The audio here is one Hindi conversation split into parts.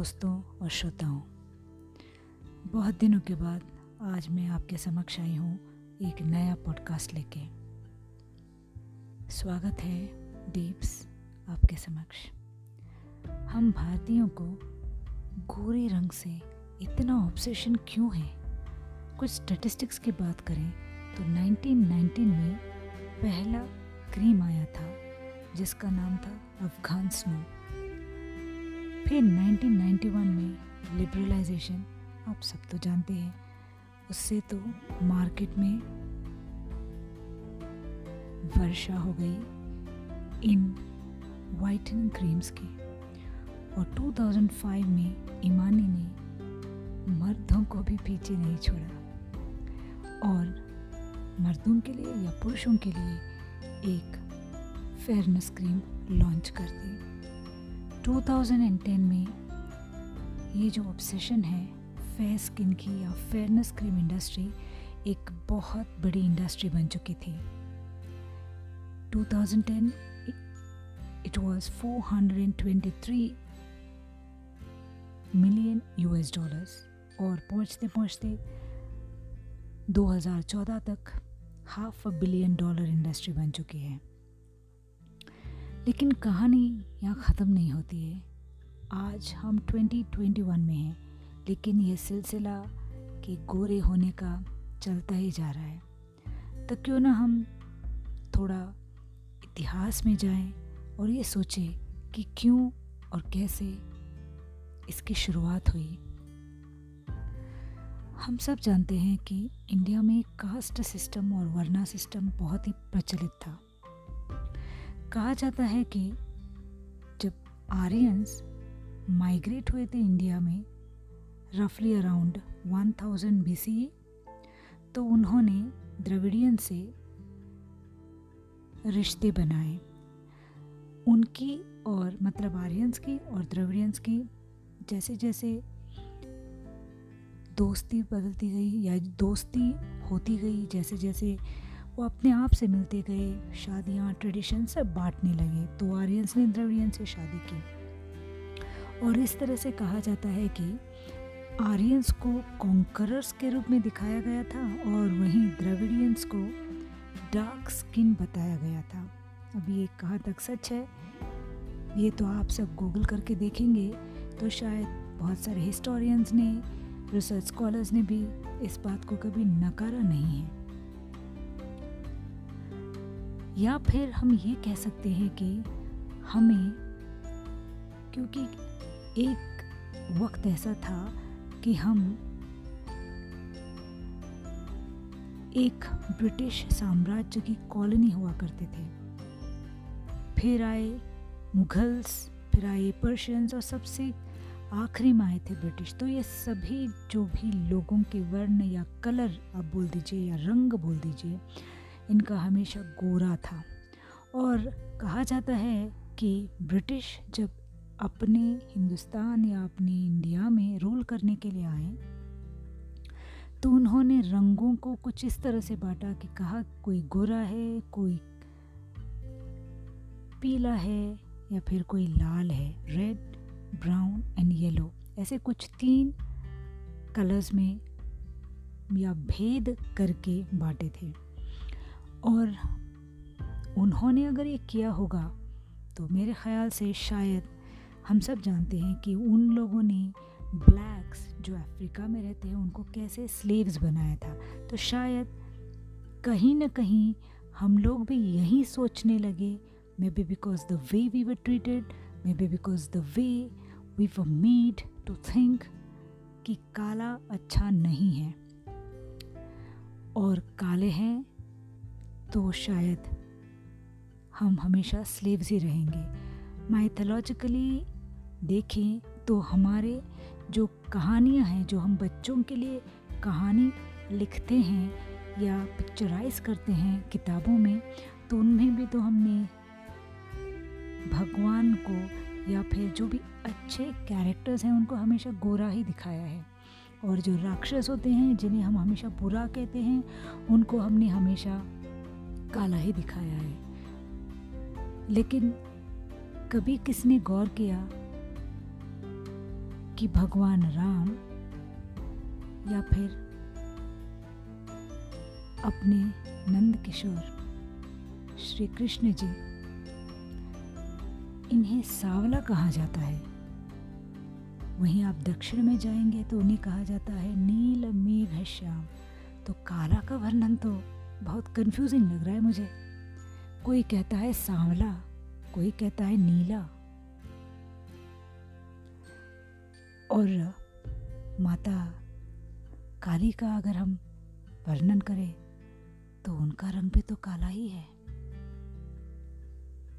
दोस्तों और श्रोताओं, बहुत दिनों के बाद आज मैं आपके समक्ष आई हूँ एक नया पॉडकास्ट लेके। स्वागत है दीप्स आपके समक्ष। हम भारतीयों को गोरे रंग से इतना ऑब्सेशन क्यों है? कुछ स्टेटिस्टिक्स की बात करें तो 1919 में पहला क्रीम आया था, जिसका नाम था अफगान स्नो फिर 1991 में लिबरलाइजेशन आप सब तो जानते हैं। उससे तो मार्केट में वर्षा हो गई इन वाइटनिंग क्रीम्स की। और 2005 में ईमानी ने मर्दों को भी पीछे नहीं छोड़ा। और मर्दों के लिए या पुरुषों के लिए एक फेयरनेस क्रीम लॉन्च कर दी। 2010 में ये जो ऑब्सेशन है फेयर स्किन की या फेयरनेस क्रीम इंडस्ट्री एक बहुत बड़ी इंडस्ट्री बन चुकी थी। 2010 it was 423 million US dollars और पहुँचते पहुँचते 2014 तक half a billion dollar industry बन चुकी है। लेकिन कहानी यहाँ ख़त्म नहीं होती है। आज हम 2021 में हैं, लेकिन ये सिलसिला कि गोरे होने का चलता ही जा रहा है। तो क्यों ना हम थोड़ा इतिहास में जाएँ और ये सोचें कि क्यों और कैसे इसकी शुरुआत हुई। हम सब जानते हैं कि इंडिया में कास्ट सिस्टम और वर्ना सिस्टम बहुत ही प्रचलित था। कहा जाता है कि जब आर्यंस माइग्रेट हुए थे इंडिया में रफली अराउंड 1000 बीसी तो उन्होंने द्रविडियन से रिश्ते बनाए। उनकी और मतलब आर्यंस की और द्रविडियंस की जैसे जैसे दोस्ती बदलती गई या दोस्ती होती गई जैसे जैसे वो अपने आप से मिलते गए। शादियाँ ट्रेडिशन सब बांटने लगे। तो आर्यंस ने द्रविडियन से शादी की। और इस तरह से कहा जाता है कि आर्यंस को कॉन्करर्स के रूप में दिखाया गया था और वहीं द्रविडियंस को डार्क स्किन बताया गया था। अब ये कहाँ तक सच है? ये तो आप सब गूगल करके देखेंगे। तो शायद बहुत सारे हिस्टोरियंस ने रिसर्च स्कॉलर्स ने भी इस बात को कभी नकारा नहीं है। या फिर हम ये कह सकते हैं कि हमें, क्योंकि एक वक्त ऐसा था कि हम एक ब्रिटिश साम्राज्य की कॉलोनी हुआ करते थे। फिर आए मुगल्स, फिर आए पर्शियंस और सबसे आखिरी में आए थे ब्रिटिश। तो ये सभी जो भी लोगों के वर्ण या कलर आप बोल दीजिए या रंग बोल दीजिए इनका हमेशा गोरा था। और कहा जाता है कि ब्रिटिश जब अपने हिंदुस्तान या अपने इंडिया में रूल करने के लिए आए तो उन्होंने रंगों को कुछ इस तरह से बांटा कि कहा, कोई गोरा है, कोई पीला है या फिर कोई लाल है रेड ब्राउन एंड येलो ऐसे कुछ तीन कलर्स में या भेद करके बांटे थे। और उन्होंने अगर ये किया होगा तो मेरे ख्याल से शायद हम सब जानते हैं कि उन लोगों ने ब्लैक्स जो अफ्रीका में रहते हैं, उनको कैसे स्लेव्स बनाया था। तो शायद कहीं ना कहीं हम लोग भी यही सोचने लगे maybe because the way we were treated maybe because the way we were made to think कि काला अच्छा नहीं है। और काले हैं तो शायद हम हमेशा स्लेव्स ही रहेंगे। माइथोलॉजिकली देखें तो हमारे जो कहानियाँ हैं, जो हम बच्चों के लिए कहानी लिखते हैं या पिक्चराइज करते हैं किताबों में तो उनमें भी तो हमने भगवान को या फिर जो भी अच्छे कैरेक्टर्स हैं, उनको हमेशा गोरा ही दिखाया है। और जो राक्षस होते हैं, जिन्हें हम हमेशा बुरा कहते हैं, उनको हमने हमेशा काला ही दिखाया है। लेकिन कभी किसने गौर किया कि भगवान राम या फिर अपने नंद किशोर, श्री कृष्ण जी, इन्हें सावला कहा जाता है? वहीं आप दक्षिण में जाएँगे तो उन्हें कहा जाता है, नील मेघ श्याम। तो काला का वर्णन तो बहुत कंफ्यूजिंग लग रहा है मुझे। कोई कहता है सांवला, कोई कहता है नीला। और माता काली का अगर हम वर्णन करें तो उनका रंग भी तो काला ही है।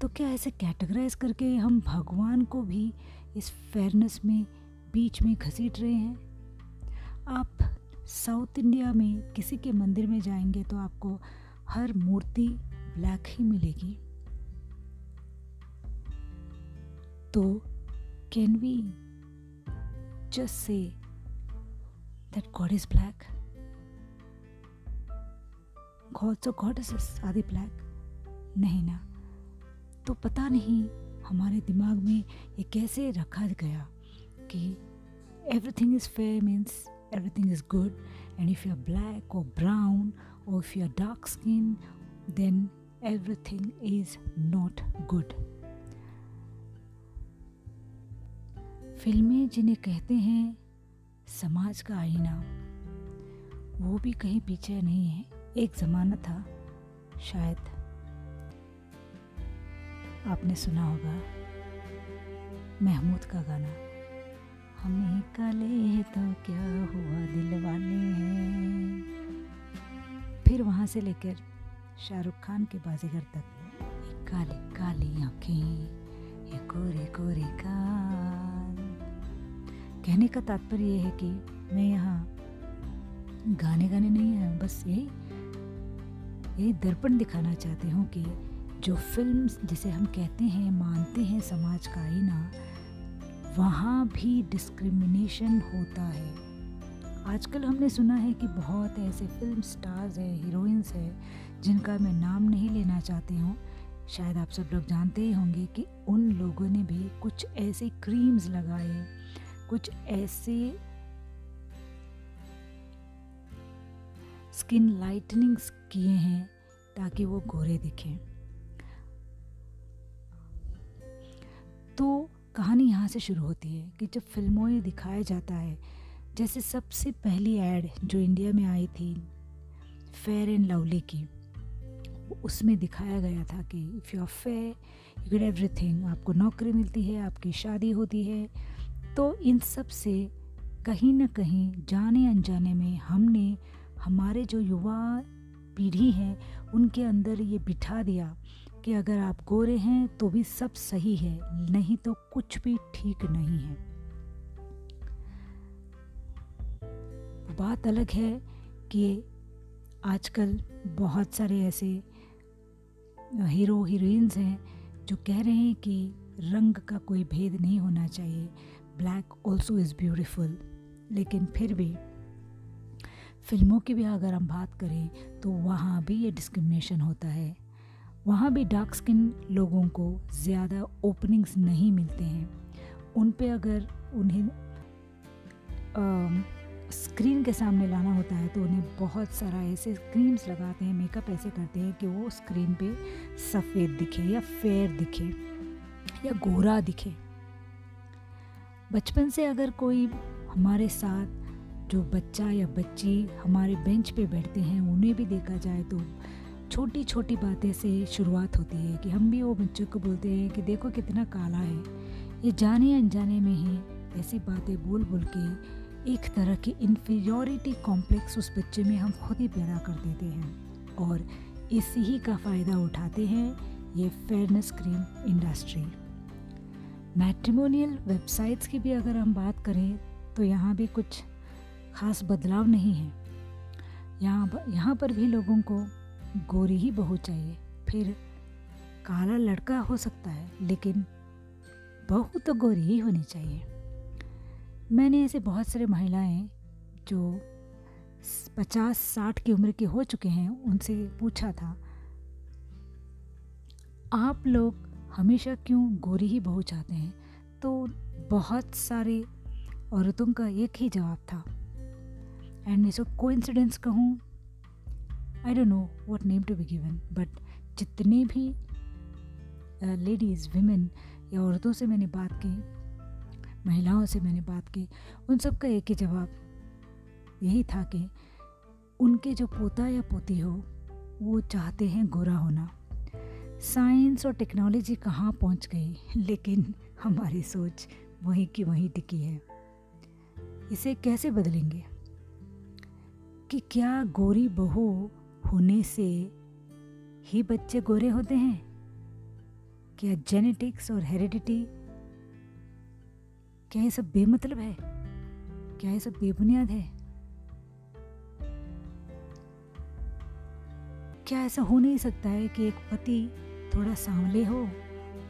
तो क्या ऐसे कैटेगराइज करके हम भगवान को भी इस फेयरनेस में, बीच में घसीट रहे हैं? आप साउथ इंडिया में किसी के मंदिर में जाएँगे तो आपको हर मूर्ति ब्लैक ही मिलेगी। तो can we just say that God is black gods और गॉडेसेस आर दे ब्लैक नहीं ना। तो पता नहीं हमारे दिमाग में ये कैसे रखा गया कि everything is fair means everything is good and if you're black or brown or if you're dark skin then everything is not good फ़िल्में जिन्हें कहते हैं समाज का आईना वो भी कहीं पीछे नहीं है एक ज़माना था शायद आपने सुना होगा महमूद का गाना हमें कले तो क्या हुआ दिल वाले हैं? फिर वहाँ से लेकर शाहरुख खान के बाजीगर तक काली काली आँखें ये कोरे कोरे कान। कहने का तात्पर्य ये है कि मैं यहाँ गाने गाने नहीं आया बस यही यही दर्पण दिखाना चाहती हूँ कि जो फ़िल्म जिसे हम कहते हैं, मानते हैं समाज का आईना वहाँ भी डिस्क्रिमिनेशन होता है। आजकल हमने सुना है कि बहुत ऐसे फ़िल्म स्टार्स हैं हीरोइंस हैं, जिनका मैं नाम नहीं लेना चाहती हूँ। शायद आप सब लोग जानते ही होंगे कि उन लोगों ने भी कुछ ऐसे क्रीम्स लगाए, कुछ ऐसे स्किन लाइटनिंग्स किए हैं ताकि वो गोरे दिखें। तो कहानी यहाँ से शुरू होती है कि जब फ़िल्मों में दिखाया जाता है, जैसे सबसे पहली एड जो इंडिया में आई थी फेयर एंड लवली की, उसमें दिखाया गया था कि if you are fair you get everything आपको नौकरी मिलती है, आपकी शादी होती है तो इन सबसे कहीं ना कहीं जाने अनजाने में हमने हमारे जो युवा पीढ़ी है, उनके अंदर ये बिठा दिया कि अगर आप गोरे हैं तो भी सब सही है, नहीं तो कुछ भी ठीक नहीं है। बात अलग है कि आजकल बहुत सारे ऐसे हीरो हीरोइंस हैं जो कह रहे हैं कि रंग का कोई भेद नहीं होना चाहिए। Black also is beautiful. लेकिन फिर भी, फ़िल्मों की भी अगर हम बात करें तो वहाँ भी ये डिस्क्रिमिनेशन होता है। वहाँ भी डार्क स्किन लोगों को ज़्यादा ओपनिंग्स नहीं मिलते हैं। उन पे अगर उन्हें स्क्रीन के सामने लाना होता है तो उन्हें बहुत सारा ऐसे क्रीम्स लगाते हैं मेकअप ऐसे करते हैं कि वो स्क्रीन पे सफ़ेद दिखे या फेयर दिखे या गोरा दिखे। बचपन से अगर कोई हमारे साथ जो बच्चा या बच्ची हमारे बेंच पे बैठते हैं, उन्हें भी देखा जाए तो छोटी छोटी बातें से शुरुआत होती है कि हम भी वो बच्चों को बोलते हैं कि देखो कितना काला है। ये जाने अनजाने में ही ऐसी बातें बोल बोल के एक तरह की इन्फीरियोरिटी कॉम्प्लेक्स उस बच्चे में हम खुद ही पैदा कर देते हैं और इसी ही का फ़ायदा उठाते हैं ये fairness cream industry matrimonial websites की भी अगर हम बात करें तो यहाँ भी कुछ ख़ास बदलाव नहीं है। यहाँ यहाँ पर भी लोगों को गोरी ही बहू चाहिए। फिर काला लड़का हो सकता है, लेकिन बहू तो गोरी ही होनी चाहिए। मैंने ऐसे बहुत सारे महिलाएँ जो पचास साठ की उम्र के हो चुके हैं, उनसे पूछा था, आप लोग हमेशा क्यों गोरी ही बहू चाहते हैं? तो बहुत सारे औरतों का एक ही जवाब था, एंड इसको को इंसिडेंस कहूँ I don't know what name to be given but जितने भी लेडीज़ uh, वीमेन या औरतों से मैंने बात की महिलाओं से मैंने बात की उन सब का एक ही जवाब यही था कि उनके जो पोता या पोती हो वो चाहते हैं गोरा होना। साइंस और टेक्नोलॉजी कहाँ पहुँच गई लेकिन हमारी सोच वहीं की वहीं टिकी है। इसे कैसे बदलेंगे? कि क्या गोरी बहू होने से ही बच्चे गोरे होते हैं? क्या जेनेटिक्स और हेरिडिटी क्या ये सब बेमतलब है? क्या ये सब बेबुनियाद है? क्या ऐसा हो नहीं सकता है कि एक पति थोड़ा सांवले हो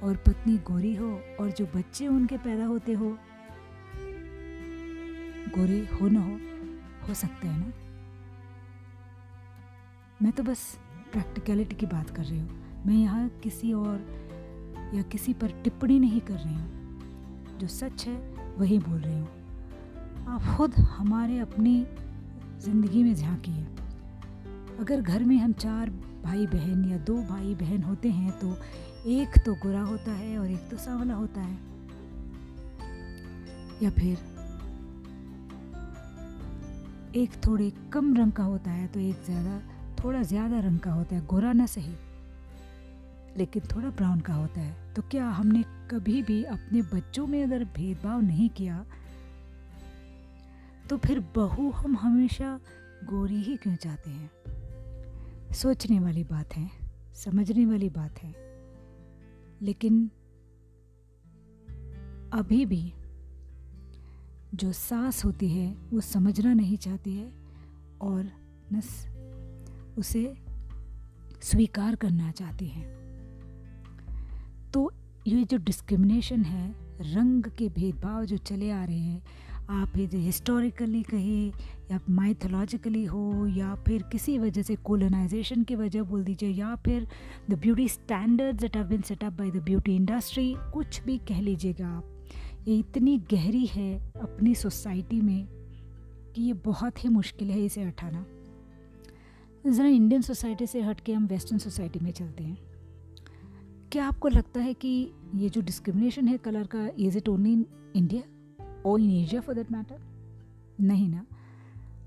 और पत्नी गोरी हो और जो बच्चे उनके पैदा होते हो, गोरे हो ना हो हो सकते हैं ना? मैं तो बस प्रैक्टिकलिटी की बात कर रही हूँ। मैं यहाँ किसी और या किसी पर टिप्पणी नहीं कर रही हूँ। जो सच है, वही बोल रही हूँ। आप खुद हमारे अपनी ज़िंदगी में झांकिए अगर घर में हम चार भाई बहन या दो भाई बहन होते हैं तो एक तो गोरा होता है और एक तो सांवला होता है। या फिर एक थोड़े कम रंग का होता है तो एक ज़्यादा थोड़ा ज़्यादा रंग का होता है, गोरा ना सही, लेकिन थोड़ा ब्राउन का होता है। तो क्या हमने कभी भी अपने बच्चों में अगर भेदभाव नहीं किया तो फिर बहू हम हमेशा गोरी ही क्यों चाहते हैं? सोचने वाली बात है, समझने वाली बात है, लेकिन अभी भी जो सास होती है, वो समझना नहीं चाहती है और नस उसे स्वीकार करना चाहते हैं। तो ये जो डिस्क्रिमिनेशन है, रंग के भेदभाव जो चले आ रहे हैं, आप ये जो हिस्टोरिकली कहिए या माइथोलॉजिकली हो या फिर किसी वजह से कोलोनाइजेशन की वजह बोल दीजिए या फिर the beauty standards that have been set up by the beauty industry कुछ भी कह लीजिएगा आप, ये इतनी गहरी है अपनी सोसाइटी में कि ये बहुत ही मुश्किल है इसे हटाना। ज़रा इंडियन सोसाइटी से हट के हम वेस्टर्न सोसाइटी में चलते हैं। क्या आपको लगता है कि ये जो डिस्क्रिमिनेशन है कलर का is it only in India और in Asia for that matter नहीं ना।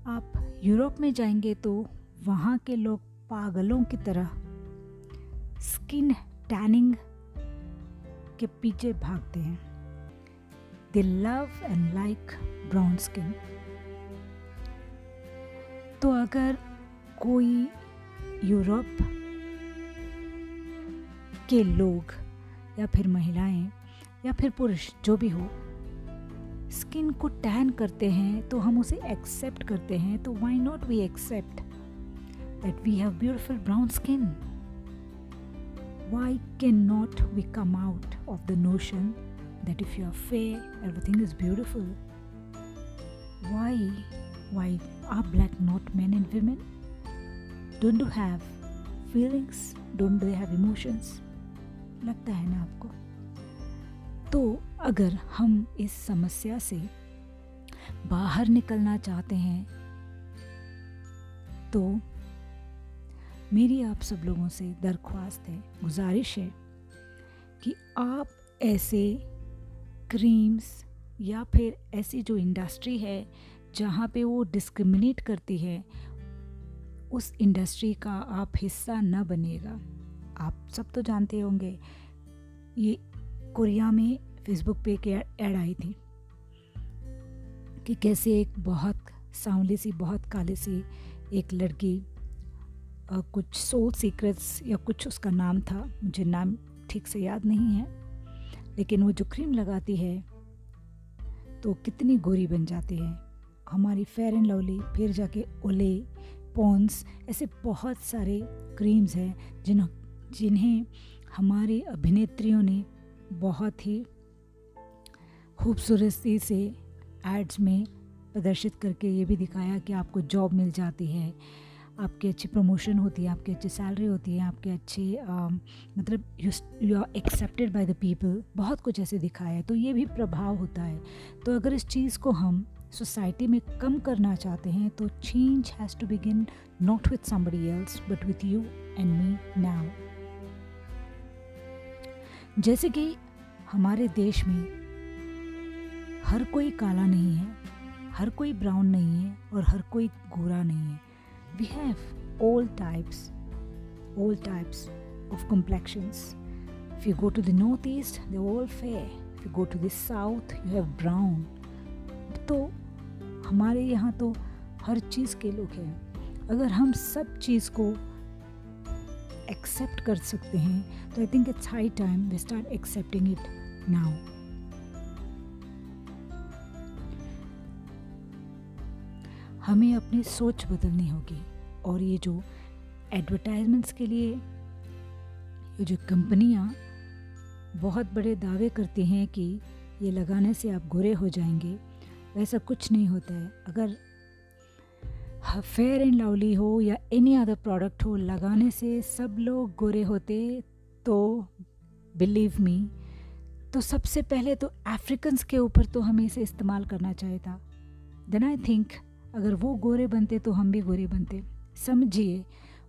आप यूरोप में जाएँगे तो वहाँ के लोग पागलों की तरह स्किन टैनिंग के पीछे भागते हैं। They love and like brown skin तो अगर कोई यूरोप के लोग या फिर महिलाएँ या फिर पुरुष, जो भी हो स्किन को टैन करते हैं तो हम उसे एक्सेप्ट करते हैं तो why not we accept that we have beautiful brown skin why can not we come out of the notion that if you are fair everything is beautiful why why are black not man and women don't they have feelings, don't they have emotions? लगता है ना आपको? तो अगर हम इस समस्या से बाहर निकलना चाहते हैं तो मेरी आप सब लोगों से दरख्वास्त है, गुजारिश है कि आप ऐसे क्रीम्स या फिर ऐसी जो इंडस्ट्री है जहाँ पे वो डिस्क्रिमिनेट करती है उस इंडस्ट्री का आप हिस्सा न बनिएगा आप सब तो जानते होंगे, ये कोरिया में फेसबुक पे एक ऐड आई थी कि कैसे एक बहुत सांवली सी, बहुत काली सी एक लड़की कुछ सोल सीक्रेट्स या कुछ उसका नाम था, मुझे नाम ठीक से याद नहीं है, लेकिन वो जो क्रीम लगाती है तो कितनी गोरी बन जाती है। हमारी फेयर एंड लवली फिर जाके ओले पॉन्स ऐसे बहुत सारे क्रीम्स हैं जिन जिन्हें हमारे अभिनेत्रियों ने बहुत ही खूबसूरती से एड्स में प्रदर्शित करके ये भी दिखाया कि आपको जॉब मिल जाती है, आपकी अच्छी प्रमोशन होती है, आपकी अच्छी सैलरी होती है, आपके अच्छे मतलब you are accepted by the people बहुत कुछ ऐसे दिखाया है तो ये भी प्रभाव होता है। तो अगर इस चीज़ को हम सोसाइटी में कम करना चाहते हैं तो change has to begin not with somebody else but with you and me now जैसे कि हमारे देश में हर कोई काला नहीं है, हर कोई ब्राउन नहीं है और हर कोई गोरा नहीं है। We have all types all types of complexions. If you go to the northeast, they're all fair. If you go to the south, you have brown. तो हमारे यहाँ तो हर चीज़ के लोग हैं। अगर हम सब चीज़ को एक्सेप्ट कर सकते हैं तो I think it's high time we start accepting it now हमें अपनी सोच बदलनी होगी और ये जो एडवर्टाइजमेंट्स के लिए ये जो कंपनियाँ बहुत बड़े दावे करती हैं कि ये लगाने से आप गोरे हो जाएँगे वैसा कुछ नहीं होता है। अगर फेयर एंड लवली हो या एनी अदर प्रोडक्ट हो, लगाने से सब लोग गोरे होते तो बिलीव मी तो सबसे पहले तो अफ्रीकन्स के ऊपर तो हमें इसे इस्तेमाल करना चाहिए था। देन आई थिंक अगर वो गोरे बनते तो हम भी गोरे बनते। समझिए,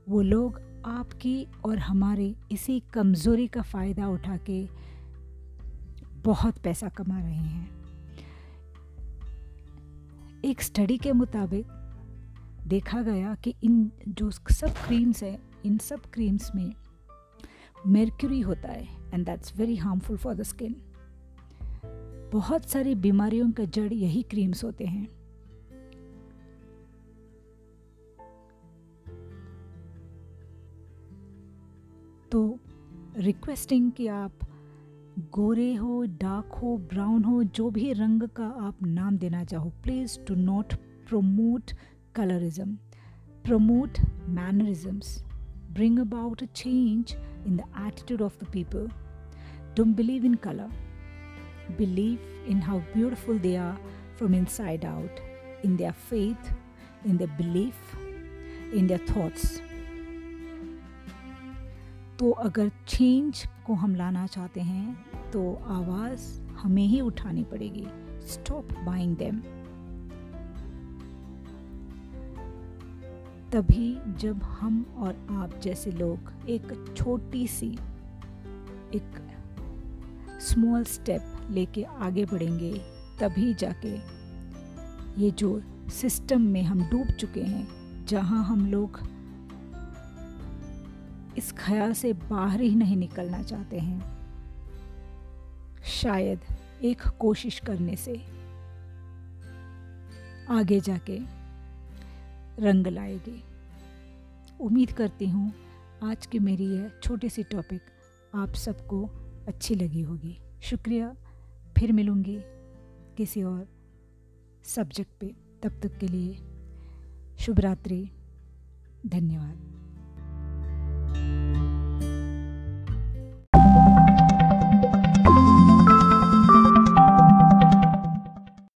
वो लोग आपकी और हमारे इसी कमज़ोरी का फ़ायदा उठा के बहुत पैसा कमा रहे हैं। एक स्टडी के मुताबिक देखा गया कि इन जो सब क्रीम्स हैं, इन सब क्रीम्स में मेरक्यूरी होता है and that's very harmful for the skin बहुत सारी बीमारियों का जड़ यही क्रीम्स होते हैं। तो रिक्वेस्टिंग कि आप गोरे हो, डार्क हो, ब्राउन हो, जो भी रंग का आप नाम देना चाहो please do not promote colourism promote mannerisms bring about a change in the attitude of the people don't believe in colour believe in how beautiful they are from inside out in their faith in the belief in their thoughts तो अगर चेंज को हम लाना चाहते हैं तो आवाज़ हमें ही उठानी पड़ेगी। स्टॉप बाइंग देम तभी जब हम और आप जैसे लोग एक छोटी सी, एक स्मॉल स्टेप लेके आगे बढ़ेंगे, तभी जाके ये जो सिस्टम में हम डूब चुके हैं, जहाँ हम लोग इस ख्याल से बाहर ही नहीं निकलना चाहते हैं शायद एक कोशिश करने से। आगे जाके रंग लाएगी। उम्मीद करती हूँ आज की मेरी यह छोटी सी टॉपिक आप सबको अच्छी लगी होगी। शुक्रिया, फिर मिलूँगी किसी और सब्जेक्ट पे। तब तक के लिए शुभ रात्रि धन्यवाद।